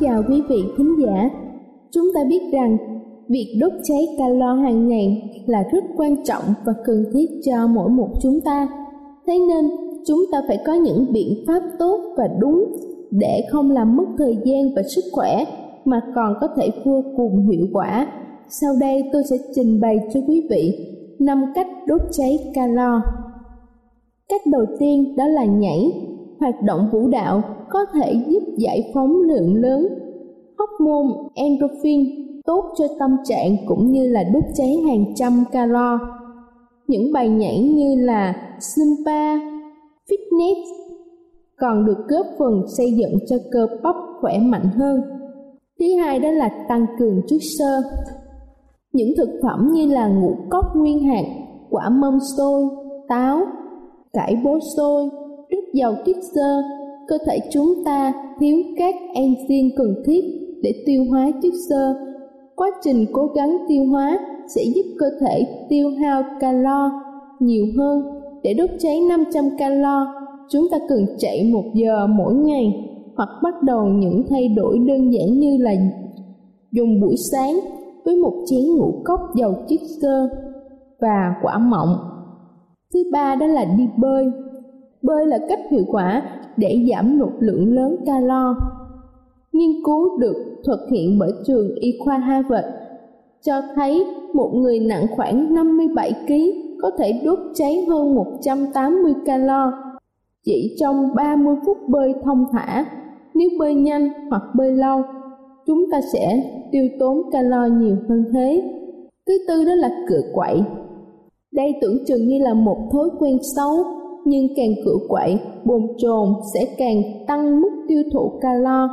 Kính chào quý vị khán giả. Chúng ta biết rằng việc đốt cháy calo hàng ngày là rất quan trọng và cần thiết cho mỗi một chúng ta. Thế nên chúng ta phải có những biện pháp tốt và đúng để không làm mất thời gian và sức khỏe mà còn có thể vô cùng hiệu quả. Sau đây tôi sẽ trình bày cho quý vị năm cách đốt cháy calo. Cách đầu tiên đó là nhảy, hoạt động vũ đạo có thể giúp giải phóng lượng lớn hormone endorphin tốt cho tâm trạng cũng như là đốt cháy hàng trăm calo. Những bài nhảy như là Zumba, fitness còn được góp phần xây dựng cho cơ bắp khỏe mạnh hơn. Thứ hai đó là tăng cường chất xơ. Những thực phẩm như là ngũ cốc nguyên hạt, quả mâm xôi, táo, cải bố xôi giàu chất xơ cơ thể chúng ta thiếu các enzyme cần thiết để tiêu hóa chất xơ. Quá trình cố gắng tiêu hóa sẽ giúp cơ thể tiêu hao calo nhiều hơn. Để đốt cháy 500 calo, chúng ta cần chạy một giờ mỗi ngày hoặc bắt đầu những thay đổi đơn giản như là dùng buổi sáng với một chén ngũ cốc dầu chất xơ và quả mọng. Thứ ba đó là đi bơi. Bơi là cách hiệu quả để giảm một lượng lớn calo. Nghiên cứu được thực hiện bởi trường y khoa Harvard cho thấy một người nặng khoảng 57 kg có thể đốt cháy hơn 180 calo chỉ trong 30 phút bơi thông thả. Nếu bơi nhanh hoặc bơi lâu, chúng ta sẽ tiêu tốn calo nhiều hơn thế. Thứ tư đó là cựa quậy. Đây tưởng chừng như là một thói quen xấu nhưng càng cựa quậy, bồn chồn sẽ càng tăng mức tiêu thụ calo.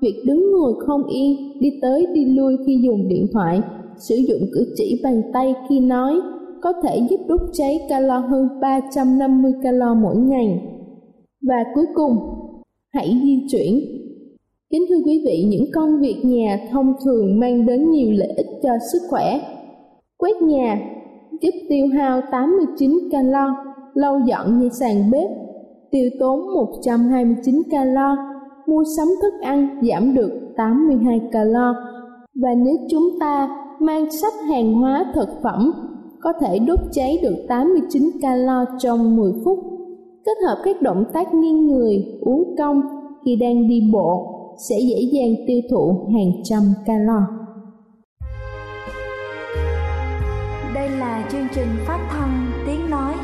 Việc đứng ngồi không yên, đi tới đi lui khi dùng điện thoại, sử dụng cử chỉ bàn tay khi nói có thể giúp đốt cháy calo hơn 350 calo mỗi ngày. Và cuối cùng, hãy di chuyển. Kính thưa quý vị, những công việc nhà thông thường mang đến nhiều lợi ích cho sức khỏe. Quét nhà giúp tiêu hao 89 calo, lau dọn như sàn bếp, tiêu tốn 129 calo, mua sắm thức ăn giảm được 82 calo. Và nếu chúng ta mang sách hàng hóa thực phẩm, có thể đốt cháy được 89 calo trong 10 phút. Kết hợp các động tác nghiêng người, uống cong khi đang đi bộ sẽ dễ dàng tiêu thụ hàng trăm calo. Đây là chương trình phát thanh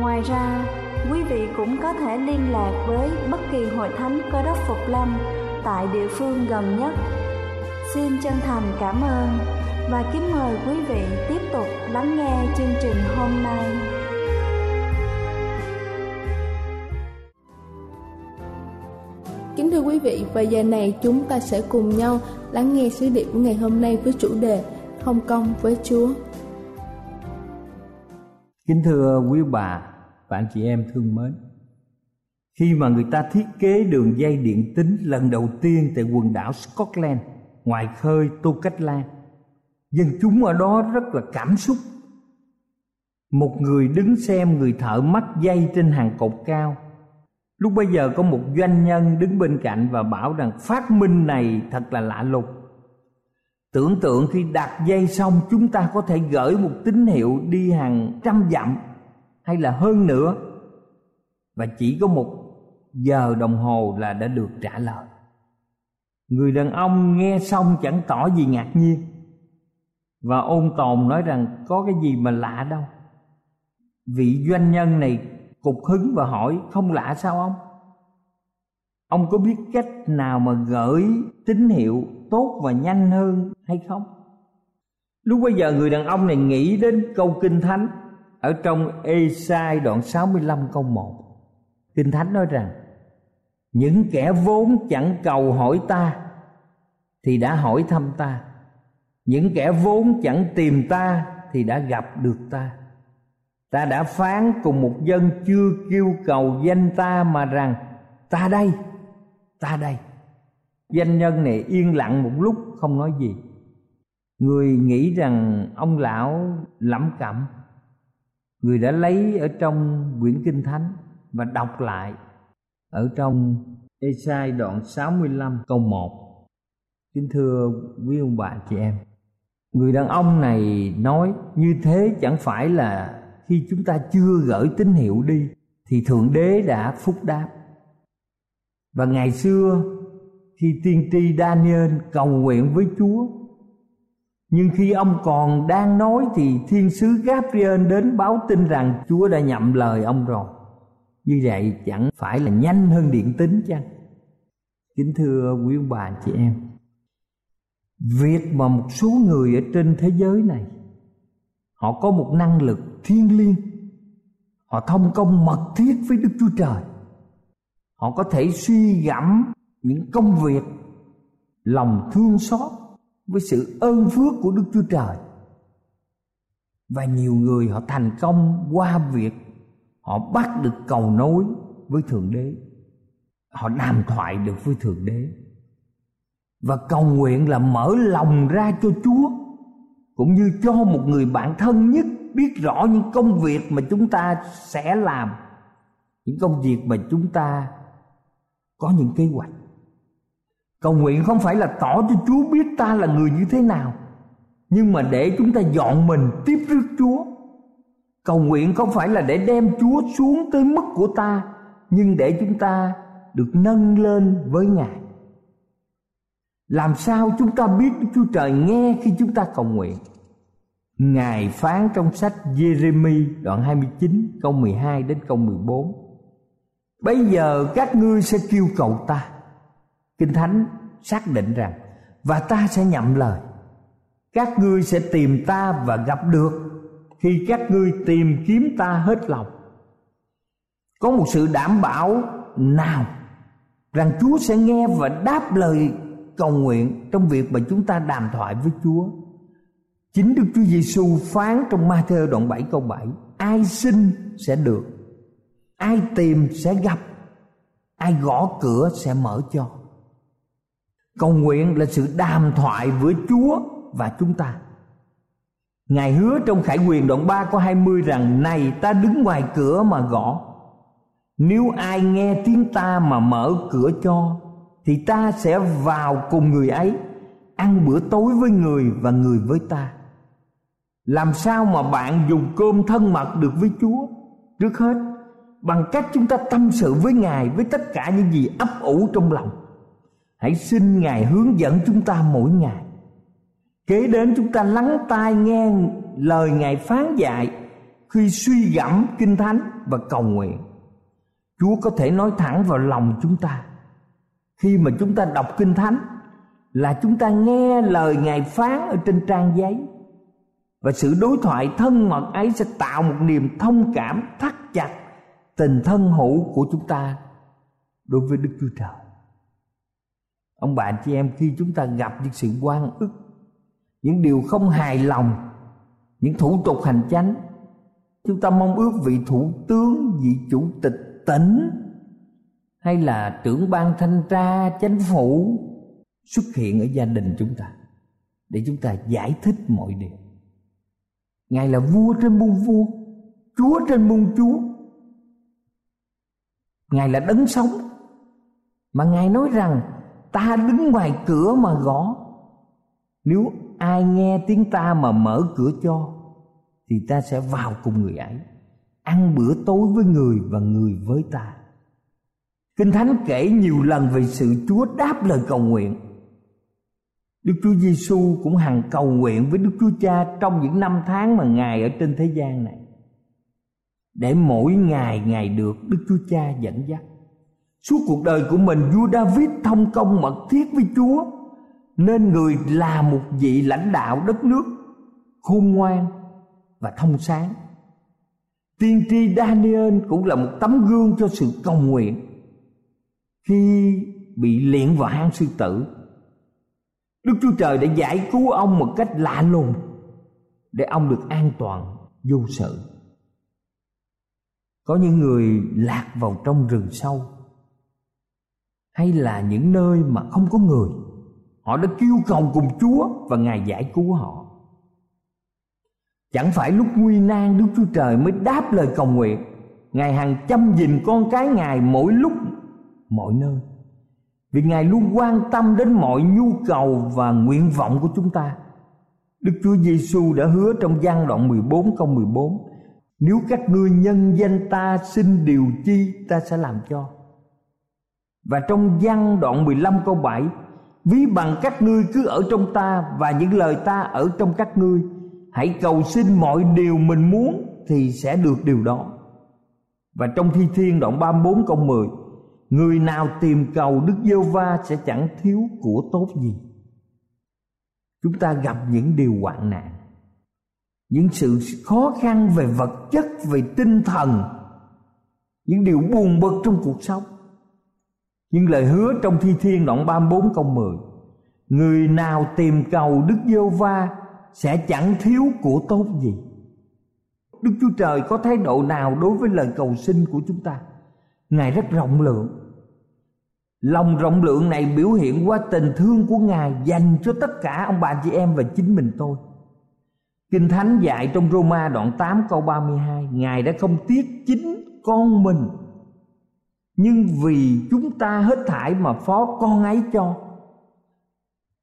Ngoài ra, quý vị cũng có thể liên lạc với bất kỳ hội thánh Cơ đốc Phục Lâm tại địa phương gần nhất. Xin chân thành cảm ơn và kính mời quý vị tiếp tục lắng nghe chương trình hôm nay. Kính thưa quý vị, và giờ này chúng ta sẽ cùng nhau lắng nghe sứ điệp của ngày hôm nay với chủ đề Hồng công với Chúa. Kính thưa quý bà và anh chị em thương mến, Khi mà người ta thiết kế đường dây điện tính lần đầu tiên tại quần đảo Scotland ngoài khơi Tô Cách Lan Dân chúng ở đó rất là cảm xúc. Một người đứng xem người thợ mắc dây trên hàng cột cao. Lúc bây giờ có một doanh nhân đứng bên cạnh và bảo rằng phát minh này thật là lạ lùng. Tưởng tượng khi đặt dây xong, chúng ta có thể gửi một tín hiệu đi hàng trăm dặm, hay là hơn nữa và chỉ có một giờ đồng hồ là đã được trả lời. Người đàn ông nghe xong chẳng tỏ gì ngạc nhiên và ôn tồn nói rằng, có cái gì mà lạ đâu. Vị doanh nhân này cục hứng và hỏi, không lạ sao ông? Ông có biết cách nào mà gửi tín hiệu tốt và nhanh hơn hay không? Lúc bây giờ người đàn ông này nghĩ đến câu kinh thánh ở trong Esai đoạn 65 câu 1 Kinh Thánh nói rằng, Những kẻ vốn chẳng cầu hỏi ta Thì đã hỏi thăm ta. Những kẻ vốn chẳng tìm ta Thì đã gặp được ta. Ta đã phán cùng một dân chưa kêu cầu danh ta mà rằng, Ta đây ta đây. Danh nhân này yên lặng một lúc, không nói gì. Người nghĩ rằng ông lão lẩm cẩm. Người đã lấy ở trong quyển kinh thánh và đọc lại ở trong Esai đoạn 65 câu 1 Kính thưa quý ông bà chị em, Người đàn ông này nói, như thế chẳng phải là khi chúng ta chưa gửi tín hiệu đi, Thì Thượng Đế đã phúc đáp và ngày xưa khi tiên tri Daniel cầu nguyện với Chúa nhưng khi ông còn đang nói thì thiên sứ Gabriel đến báo tin rằng Chúa đã nhậm lời ông rồi. Như vậy chẳng phải là nhanh hơn điện tính chăng? Kính thưa quý ông bà chị em, Việc mà một số người ở trên thế giới này, Họ có một năng lực thiên liêng, Họ thông công mật thiết với Đức Chúa Trời họ có thể suy gẫm những công việc, lòng thương xót với sự ơn phước của đức chúa trời. Và nhiều người họ thành công qua việc họ bắt được cầu nối với thượng đế. Họ đàm thoại được với thượng đế. Và cầu nguyện là mở lòng ra cho chúa, cũng như cho một người bạn thân nhất biết rõ những công việc mà chúng ta sẽ làm, những công việc mà chúng ta có những kế hoạch. Cầu nguyện không phải là tỏ cho chúa biết ta là người như thế nào, nhưng mà để chúng ta dọn mình tiếp rước chúa. Cầu nguyện không phải là để đem chúa xuống tới mức của ta, nhưng để chúng ta được nâng lên với ngài. Làm sao chúng ta biết Đức Chúa Trời nghe khi chúng ta cầu nguyện? Ngài phán trong sách Jeremy đoạn 29 câu 12 đến câu 14 bây giờ các ngươi sẽ kêu cầu ta. Kinh thánh xác định rằng và ta sẽ nhậm lời. Các ngươi sẽ tìm ta và gặp được khi các ngươi tìm kiếm ta hết lòng. Có một sự đảm bảo nào rằng Chúa sẽ nghe và đáp lời cầu nguyện trong việc mà chúng ta đàm thoại với Chúa. Chính Đức Chúa Giêsu phán trong Ma-thơ đoạn 7 câu 7, ai xin sẽ được, ai tìm sẽ gặp, ai gõ cửa sẽ mở cho. Cầu nguyện là sự đàm thoại với chúa và chúng ta. Ngài hứa trong Khải quyền đoạn 3 có 20 rằng, Này, ta đứng ngoài cửa mà gõ. Nếu ai nghe tiếng ta mà mở cửa cho, Thì ta sẽ vào cùng người ấy, Ăn bữa tối với người và người với ta. Làm sao mà bạn dùng cơm thân mật được với Chúa? Trước hết bằng cách chúng ta tâm sự với ngài, với tất cả những gì ấp ủ trong lòng. Hãy xin ngài hướng dẫn chúng ta mỗi ngày. Kế đến chúng ta lắng tai nghe lời ngài phán dạy khi suy gẫm kinh thánh và cầu nguyện. Chúa có thể nói thẳng vào lòng chúng ta. Khi mà chúng ta đọc kinh thánh là chúng ta nghe lời ngài phán ở trên trang giấy. Và sự đối thoại thân mật ấy sẽ tạo một niềm thông cảm thắt chặt tình thân hữu của chúng ta đối với đức chúa trời. Ông bạn chị em, khi chúng ta gặp những sự quan ức, những điều không hài lòng, những thủ tục hành chánh, chúng ta mong ước vị thủ tướng, vị chủ tịch tỉnh hay là trưởng ban thanh tra, chính phủ xuất hiện ở gia đình chúng ta để chúng ta giải thích mọi điều. Ngài là vua trên muôn vua, chúa trên muôn chúa ngài là đấng sống. Mà ngài nói rằng, ta đứng ngoài cửa mà gõ. Nếu ai nghe tiếng ta mà mở cửa cho, thì ta sẽ vào cùng người ấy, ăn bữa tối với người và người với ta. Kinh thánh kể nhiều lần về sự chúa đáp lời cầu nguyện. Đức chúa giêsu cũng hằng cầu nguyện với đức chúa cha trong những năm tháng mà ngài ở trên thế gian này để mỗi ngày ngày được đức chúa cha dẫn dắt. Suốt cuộc đời của mình, vua david thông công mật thiết với chúa, nên người là một vị lãnh đạo đất nước, khôn ngoan và thông sáng. Tiên tri daniel cũng là một tấm gương cho sự cầu nguyện khi bị liện vào hang sư tử. Đức chúa trời đã giải cứu ông một cách lạ lùng để ông được an toàn vô sự có những người lạc vào trong rừng sâu, hay là những nơi mà không có người. Họ đã kêu cầu cùng chúa và ngài giải cứu họ. Chẳng phải lúc nguy nan đức chúa trời mới đáp lời cầu nguyện. Ngài hàng chăm gìn con cái ngài mỗi lúc, mọi nơi. Vì ngài luôn quan tâm đến mọi nhu cầu và nguyện vọng của chúng ta. Đức Chúa Giêsu đã hứa trong gian đoạn 14 câu 14 nếu các ngươi nhân danh ta xin điều chi, ta sẽ làm cho. Và trong văn đoạn 15 câu 7 Ví bằng các ngươi cứ ở trong ta Và những lời ta ở trong các ngươi, Hãy cầu xin mọi điều mình muốn Thì sẽ được điều đó. Và trong thi thiên đoạn 34 câu 10 Người nào tìm cầu Đức Giêsu va sẽ chẳng thiếu của tốt gì. Chúng ta gặp những điều hoạn nạn. Những sự khó khăn về vật chất, về tinh thần Những điều buồn bực trong cuộc sống. Nhưng lời hứa trong thi thiên đoạn 34 câu 10 Người nào tìm cầu Đức Giêsu va sẽ chẳng thiếu của tốt gì. Đức Chúa Trời có thái độ nào đối với lời cầu xin của chúng ta? Ngài rất rộng lượng. Lòng rộng lượng này biểu hiện qua tình thương của Ngài dành cho tất cả ông bà chị em và chính mình tôi. Kinh Thánh dạy trong Roma đoạn 8 câu 32 Ngài đã không tiếc chính con mình. Nhưng vì chúng ta hết thải mà phó con ấy cho,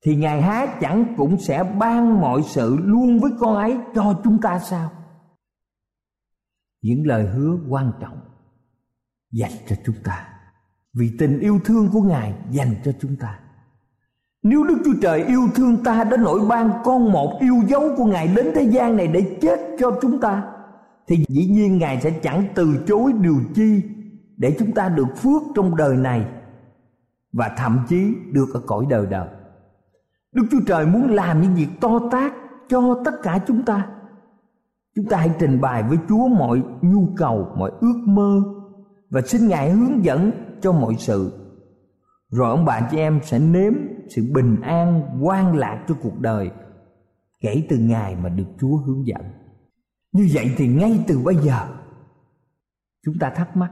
Thì Ngài há chẳng cũng sẽ ban mọi sự luôn với con ấy cho chúng ta sao? Những lời hứa quan trọng dành cho chúng ta, vì tình yêu thương của ngài dành cho chúng ta nếu đức chúa trời yêu thương ta đến nỗi ban con một yêu dấu của ngài đến thế gian này để chết cho chúng ta, thì dĩ nhiên ngài sẽ chẳng từ chối điều chi để chúng ta được phước trong đời này và thậm chí được ở cõi đời đời. Đức chúa trời muốn làm những việc to tác cho tất cả chúng ta. Chúng ta hãy trình bày với chúa mọi nhu cầu, mọi ước mơ và xin ngài hướng dẫn cho mọi sự. Rồi ông bà chị em sẽ nếm sự bình an quan lạc cho cuộc đời kể từ ngày mà được chúa hướng dẫn. Như vậy thì ngay từ bây giờ, chúng ta thắc mắc,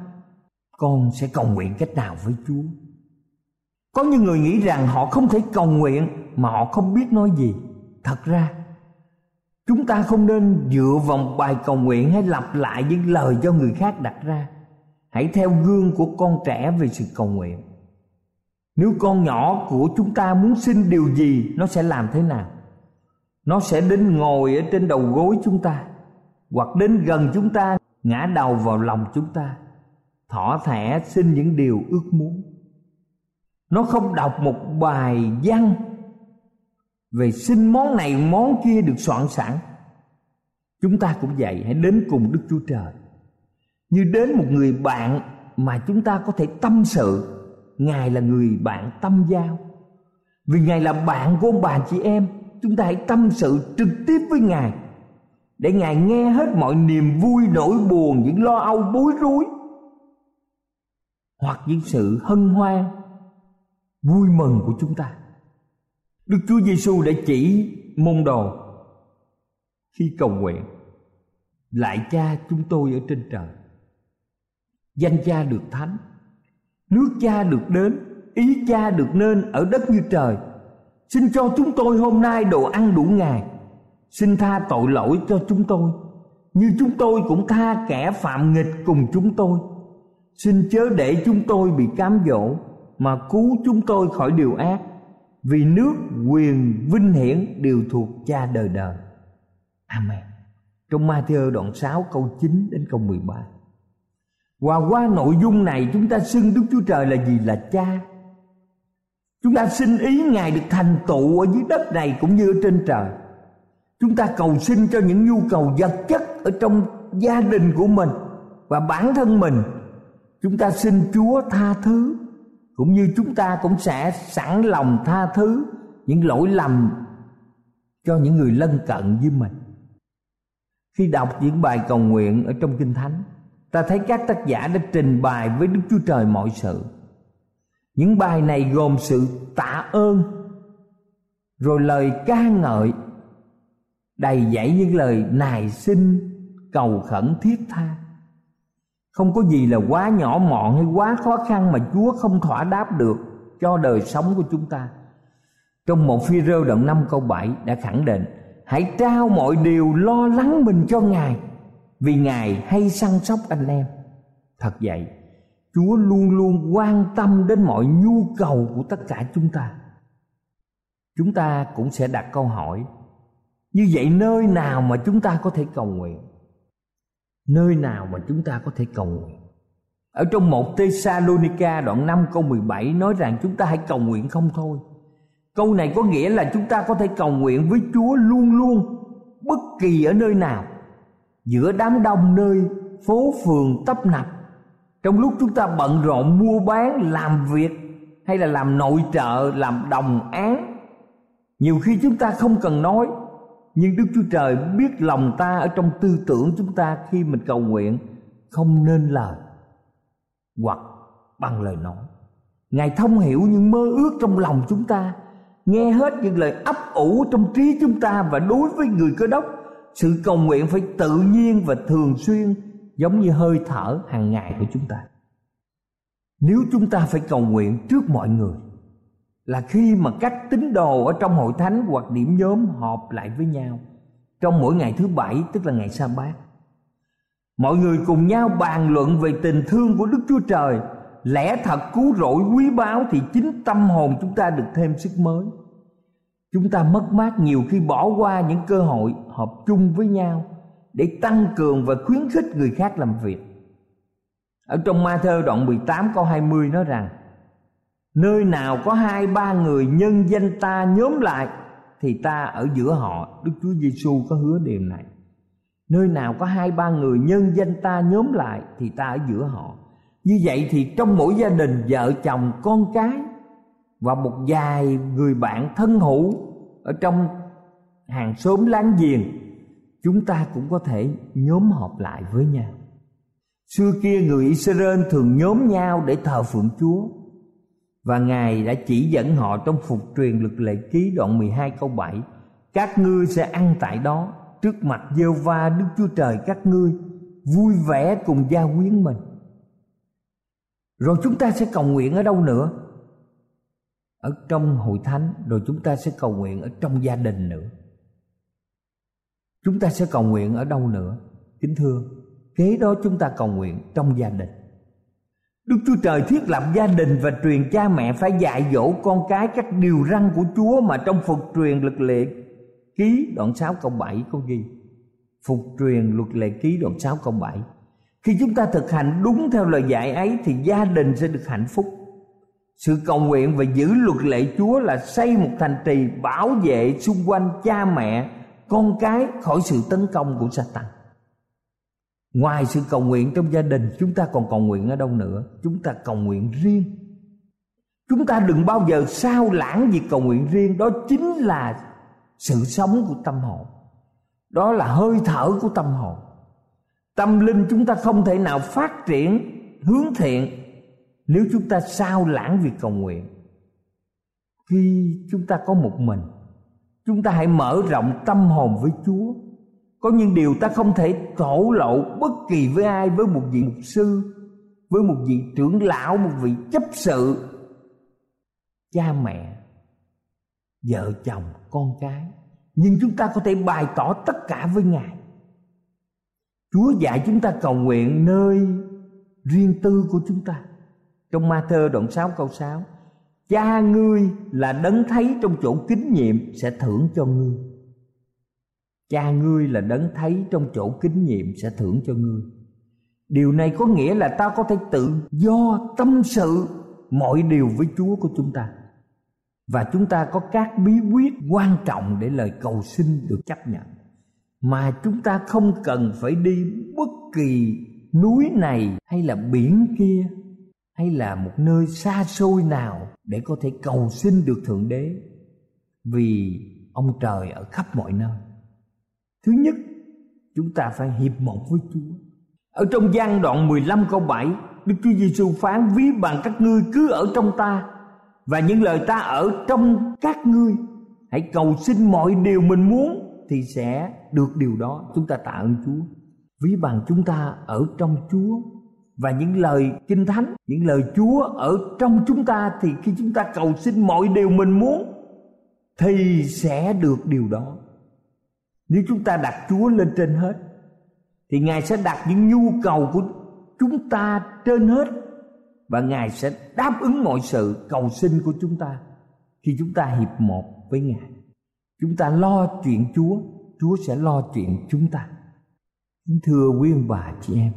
con sẽ cầu nguyện cách nào với chúa? Có những người nghĩ rằng họ không thể cầu nguyện mà họ không biết nói gì. Thật ra, chúng ta không nên dựa vào một bài cầu nguyện hay lặp lại những lời do người khác đặt ra. Hãy theo gương của con trẻ về sự cầu nguyện nếu con nhỏ của chúng ta muốn xin điều gì, nó sẽ làm thế nào? Nó sẽ đến ngồi ở trên đầu gối chúng ta, hoặc đến gần chúng ta, ngã đầu vào lòng chúng ta, thỏ thẻ xin những điều ước muốn. Nó không đọc một bài văn về xin món này, món kia được soạn sẵn. Chúng ta cũng vậy, hãy đến cùng đức chúa trời. Như đến một người bạn mà chúng ta có thể tâm sự ngài là người bạn tâm giao. Vì ngài là bạn của ông bà chị em, chúng ta hãy tâm sự trực tiếp với ngài, để ngài nghe hết mọi niềm vui, nỗi buồn, những lo âu, bối rối, hoặc những sự hân hoan, vui mừng của chúng ta. Đức chúa giêsu đã chỉ môn đồ khi cầu nguyện lại cha chúng tôi ở trên trời, danh cha được thánh nước cha được đến, ý cha được nên ở đất như trời. Xin cho chúng tôi hôm nay đồ ăn đủ ngày xin tha tội lỗi cho chúng tôi, như chúng tôi cũng tha kẻ phạm nghịch cùng chúng tôi. Xin chớ để chúng tôi bị cám dỗ, mà cứu chúng tôi khỏi điều ác, vì nước quyền vinh hiển đều thuộc cha đời đời. Amen. Trong Matthew đoạn 6 câu 9 đến câu 13 và qua nội dung này chúng ta xưng Đức Chúa Trời là gì? Là cha. Chúng ta xin ý Ngài được thành tựu ở dưới đất này cũng như ở trên trời. Chúng ta cầu xin cho những nhu cầu vật chất ở trong gia đình của mình và bản thân mình. Chúng ta xin Chúa tha thứ, Cũng như chúng ta cũng sẽ sẵn lòng tha thứ những lỗi lầm cho những người lân cận với mình. Khi đọc những bài cầu nguyện ở trong kinh thánh ta thấy các tác giả đã trình bày với đức chúa trời mọi sự. Những bài này gồm sự tạ ơn, rồi lời ca ngợi, đầy dẫy những lời nài xin, cầu khẩn thiết tha. Không có gì là quá nhỏ mọn hay quá khó khăn mà chúa không thỏa đáp được cho đời sống của chúng ta. Trong một phi rơ đoạn 5 câu 7 đã khẳng định, hãy trao mọi điều lo lắng mình cho ngài vì ngài hay săn sóc anh em. Thật vậy, chúa luôn luôn quan tâm đến mọi nhu cầu của tất cả chúng ta. Chúng ta cũng sẽ đặt câu hỏi, như vậy nơi nào mà chúng ta có thể cầu nguyện? Nơi nào mà chúng ta có thể cầu nguyện? Ở trong một Thessalonica đoạn 5 câu 17 nói rằng chúng ta hãy cầu nguyện không thôi. Câu này có nghĩa là chúng ta có thể cầu nguyện với Chúa luôn luôn, bất kỳ ở nơi nào giữa đám đông nơi phố phường tấp nập. Trong lúc chúng ta bận rộn mua bán, làm việc, hay là làm nội trợ, làm đồng án, nhiều khi chúng ta không cần nói, nhưng đức chúa trời biết lòng ta ở trong tư tưởng chúng ta khi mình cầu nguyện, không nên lời hoặc bằng lời nói. Ngài thông hiểu những mơ ước trong lòng chúng ta, nghe hết những lời ấp ủ trong trí chúng ta và đối với người cơ đốc sự cầu nguyện phải tự nhiên và thường xuyên, giống như hơi thở hàng ngày của chúng ta. Nếu chúng ta phải cầu nguyện trước mọi người, là khi mà các tín đồ ở trong hội thánh hoặc điểm nhóm họp lại với nhau trong mỗi ngày thứ bảy, tức là ngày sa bát, mọi người cùng nhau bàn luận về tình thương của đức chúa trời, lẽ thật cứu rỗi quý báu thì chính tâm hồn chúng ta được thêm sức mới chúng ta mất mát nhiều khi bỏ qua những cơ hội hợp chung với nhau để tăng cường và khuyến khích người khác làm việc. Ở trong ma thơ đoạn 18 câu 20 nói rằng, Nơi nào có hai ba người nhân danh ta nhóm lại, Thì ta ở giữa họ. Đức Chúa Giêsu có hứa điều này. Nơi nào có hai ba người nhân danh ta nhóm lại, Thì ta ở giữa họ. Như vậy thì trong mỗi gia đình vợ chồng con cái và một vài người bạn thân hữu ở trong hàng xóm láng giềng, chúng ta cũng có thể nhóm họp lại với nhau. Xưa kia người Israel thường nhóm nhau để thờ phượng Chúa, và Ngài đã chỉ dẫn họ trong phục truyền luật lệ ký đoạn 12 câu 7 Các ngươi sẽ ăn tại đó, trước mặt gieo va Đức Chúa Trời các ngươi, Vui vẻ cùng gia quyến mình. Rồi chúng ta sẽ cầu nguyện ở đâu nữa? Ở trong hội thánh, rồi chúng ta sẽ cầu nguyện ở trong gia đình nữa. Chúng ta sẽ cầu nguyện ở đâu nữa? Kính thưa, kế đó chúng ta cầu nguyện trong gia đình. Đức Chúa Trời thiết lập gia đình và truyền cha mẹ phải dạy dỗ con cái các điều răn của Chúa mà trong phục truyền lực lệ ký đoạn 6 câu 7 có ghi. Phục truyền luật lệ ký đoạn 6 câu 7 khi chúng ta thực hành đúng theo lời dạy ấy thì gia đình sẽ được hạnh phúc sự cầu nguyện và giữ luật lệ Chúa là xây một thành trì bảo vệ xung quanh cha mẹ, con cái khỏi sự tấn công của Satan. Ngoài sự cầu nguyện trong gia đình, chúng ta còn cầu nguyện ở đâu nữa? Chúng ta cầu nguyện riêng. Chúng ta đừng bao giờ sao lãng việc cầu nguyện riêng, đó chính là sự sống của tâm hồn. Đó là hơi thở của tâm hồn. Tâm linh chúng ta không thể nào phát triển hướng thiện nếu chúng ta sao lãng việc cầu nguyện, khi chúng ta có một mình, chúng ta hãy mở rộng tâm hồn với chúa. Có những điều ta không thể thổ lộ bất kỳ với ai, với một vị mục sư, với một vị trưởng lão, một vị chấp sự. Cha mẹ, vợ chồng, con cái. Nhưng chúng ta có thể bày tỏ tất cả với ngài. Chúa dạy chúng ta cầu nguyện nơi riêng tư của chúng ta trong ma thơ đoạn 6 câu 6 Cha ngươi là đấng thấy trong chỗ kính nhiệm sẽ thưởng cho ngươi. Cha ngươi là đấng thấy trong chỗ kính nhiệm sẽ thưởng cho ngươi. Điều này có nghĩa là ta có thể tự do tâm sự mọi điều với Chúa của chúng ta. Và chúng ta có các bí quyết quan trọng để lời cầu xin được chấp nhận. Mà chúng ta không cần phải đi bất kỳ núi này hay là biển kia hay là một nơi xa xôi nào để có thể cầu xin được thượng đế? Vì ông trời ở khắp mọi nơi. Thứ nhất, chúng ta phải hiệp một với chúa. Ở trong gian đoạn 15 câu 7 Đức Chúa Giêsu phán ví bằng các ngươi cứ ở trong ta, và những lời ta ở trong các ngươi. Hãy cầu xin mọi điều mình muốn thì sẽ được điều đó. Chúng ta tạ ơn Chúa. Ví bằng chúng ta ở trong Chúa và những lời kinh thánh, những lời chúa ở trong chúng ta, thì khi chúng ta cầu xin mọi điều mình muốn, thì sẽ được điều đó. Nếu chúng ta đặt chúa lên trên hết, thì ngài sẽ đặt những nhu cầu của chúng ta trên hết, và ngài sẽ đáp ứng mọi sự cầu xin của chúng ta khi chúng ta hiệp một với ngài. Chúng ta lo chuyện chúa chúa sẽ lo chuyện chúng ta. Thưa quý ông bà, chị em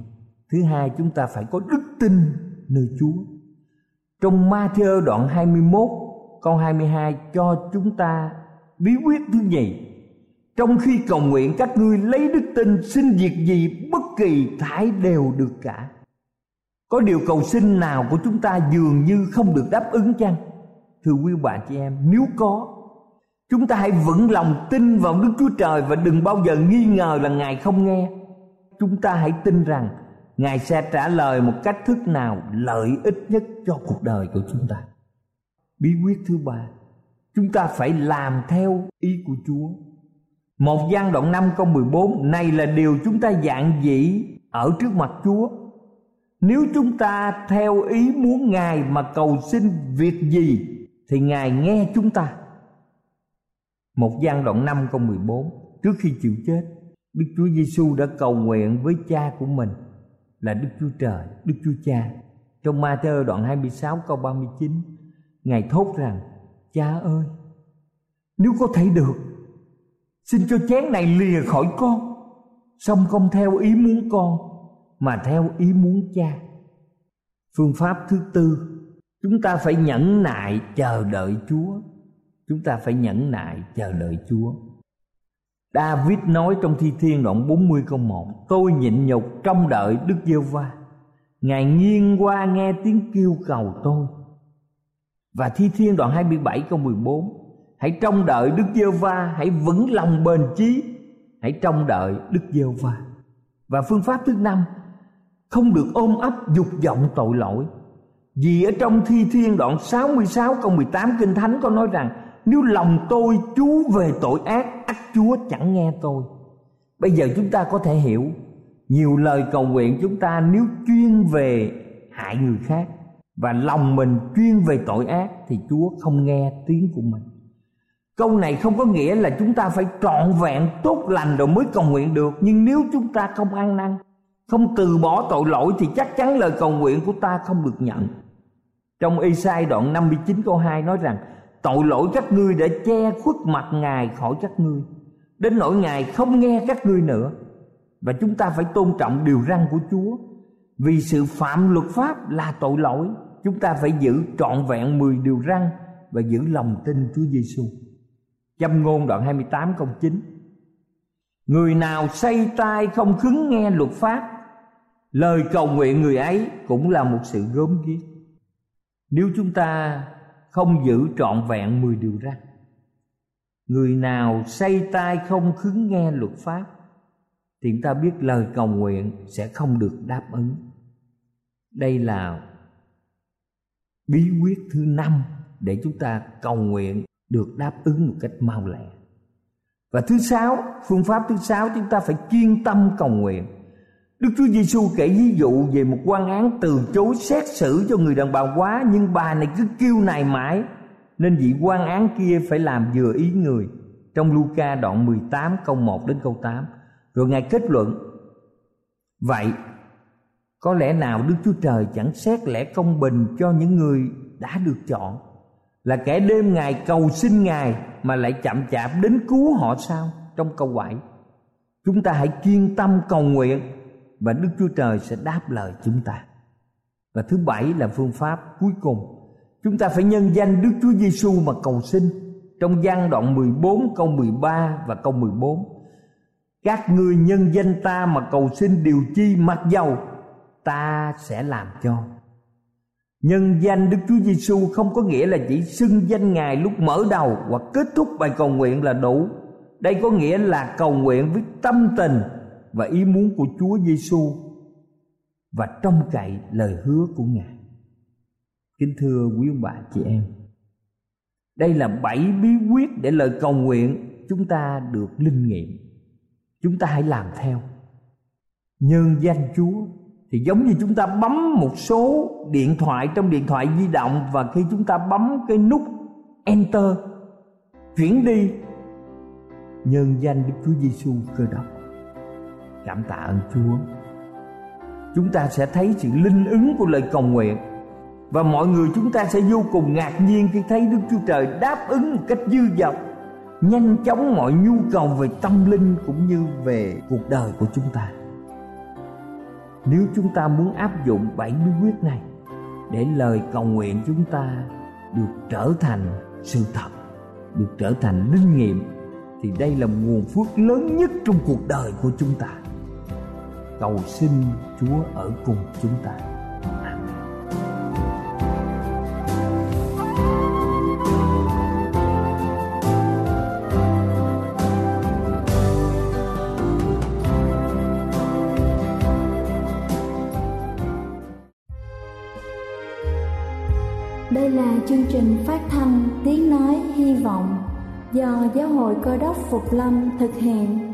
Thứ hai chúng ta phải có đức tin nơi Chúa. Trong Ma-thiơ đoạn 21 câu 22 cho chúng ta bí quyết thứ nhì. Trong khi cầu nguyện các ngươi lấy đức tin xin việc gì bất kỳ thải đều được cả. Có điều cầu xin nào của chúng ta dường như không được đáp ứng chăng? Thưa quý bà chị em, nếu có Chúng ta hãy vững lòng tin vào Đức Chúa Trời Và đừng bao giờ nghi ngờ là Ngài không nghe Chúng ta hãy tin rằng ngài sẽ trả lời một cách thức nào lợi ích nhất cho cuộc đời của chúng ta? Bí quyết thứ ba, chúng ta phải làm theo ý của chúa. Một gian đoạn 5 câu 14 Này là điều chúng ta dạng dĩ ở trước mặt Chúa. Nếu chúng ta theo ý muốn Ngài mà cầu xin việc gì, Thì Ngài nghe chúng ta. Một gian đoạn 5 câu 14 Trước khi chịu chết, Đức Chúa Giêsu đã cầu nguyện với cha của mình là Đức Chúa Trời, Đức Chúa Cha. Trong Ma-thơ đoạn 26 câu 39, Ngài thốt rằng: "Cha ơi, nếu có thể được, xin cho chén này lìa khỏi con, song không theo ý muốn con mà theo ý muốn cha." Phương pháp thứ tư, chúng ta phải nhẫn nại chờ đợi Chúa. Chúng ta phải nhẫn nại chờ đợi Chúa. David nói trong thi thiên đoạn 40 câu 1 Tôi nhịn nhục trong đợi Đức Giêsu va Ngài nghiêng qua nghe tiếng kêu cầu tôi. Và thi thiên đoạn 27 câu 14 Hãy trông đợi Đức Giêsu va Hãy vững lòng bền chí, Hãy trông đợi Đức Giêsu va Và phương pháp thứ năm, Không được ôm ấp dục vọng tội lỗi. Vì ở trong thi thiên đoạn 66 câu 18 Kinh Thánh có nói rằng nếu lòng tôi chú về tội ác ắt chúa chẳng nghe tôi. Bây giờ chúng ta có thể hiểu, nhiều lời cầu nguyện chúng ta nếu chuyên về hại người khác và lòng mình chuyên về tội ác thì chúa không nghe tiếng của mình. Câu này không có nghĩa là chúng ta phải trọn vẹn, tốt lành rồi mới cầu nguyện được. Nhưng nếu chúng ta không ăn năn, không từ bỏ tội lỗi thì chắc chắn lời cầu nguyện của ta không được nhận. Trong Esai đoạn 59 câu 2 nói rằng tội lỗi các ngươi đã che khuất mặt ngài khỏi các ngươi. Đến nỗi ngài không nghe các ngươi nữa. Và chúng ta phải tôn trọng điều răn của chúa. Vì sự phạm luật pháp là tội lỗi, chúng ta phải giữ trọn vẹn 10 điều răn và giữ lòng tin Chúa Giêsu. Châm ngôn đoạn 28 câu 9 Người nào say tai không khứng nghe luật pháp, Lời cầu nguyện người ấy cũng là một sự gớm ghiếc. Nếu chúng ta không giữ trọn vẹn 10 điều răn. Người nào say tai không khứng nghe luật pháp, Thì chúng ta biết lời cầu nguyện sẽ không được đáp ứng. Đây là bí quyết thứ năm để chúng ta cầu nguyện được đáp ứng một cách mau lẹ. Và thứ sáu, phương pháp thứ sáu, chúng ta phải kiên tâm cầu nguyện. Đức Chúa Giêsu kể ví dụ về một quan án từ chối xét xử cho người đàn bà quá, nhưng bà này cứ kêu nài mãi, nên vị quan án kia phải làm vừa ý người. Trong Luca đoạn 18 câu 1 đến câu 8 rồi ngài kết luận, vậy, có lẽ nào Đức Chúa Trời chẳng xét lẽ công bình cho những người đã được chọn? Là kẻ đêm ngày cầu xin ngài mà lại chậm chạp đến cứu họ sao? Trong câu 7 chúng ta hãy kiên tâm cầu nguyện và Đức Chúa Trời sẽ đáp lời chúng ta. Và thứ bảy là phương pháp cuối cùng. Chúng ta phải nhân danh Đức Chúa Giêsu mà cầu xin. Trong gian đoạn 14 câu 13 và câu 14 các ngươi nhân danh ta mà cầu xin điều chi mặc dầu, ta sẽ làm cho. Nhân danh Đức Chúa Giêsu không có nghĩa là chỉ xưng danh Ngài lúc mở đầu hoặc kết thúc bài cầu nguyện là đủ. Đây có nghĩa là cầu nguyện với tâm tình và ý muốn của Chúa Giêsu và trông cậy lời hứa của Ngài. Kính thưa quý ông bà chị em, đây là bảy bí quyết để lời cầu nguyện chúng ta được linh nghiệm. Chúng ta hãy làm theo. Nhân danh Chúa thì giống như chúng ta bấm một số điện thoại trong điện thoại di động và khi chúng ta bấm cái nút enter chuyển đi nhân danh Đức Chúa Giêsu cơ đốc cảm tạ ơn Chúa. Chúng ta sẽ thấy sự linh ứng của lời cầu nguyện, và mọi người chúng ta sẽ vô cùng ngạc nhiên khi thấy Đức Chúa Trời đáp ứng một cách dư dật, nhanh chóng mọi nhu cầu về tâm linh cũng như về cuộc đời của chúng ta. Nếu chúng ta muốn áp dụng bảy bí quyết này để lời cầu nguyện chúng ta được trở thành sự thật, được trở thành linh nghiệm, thì đây là nguồn phước lớn nhất trong cuộc đời của chúng ta cầu xin chúa ở cùng chúng ta Đây là chương trình phát thanh Tiếng Nói Hy Vọng do Giáo hội Cơ đốc Phục Lâm thực hiện.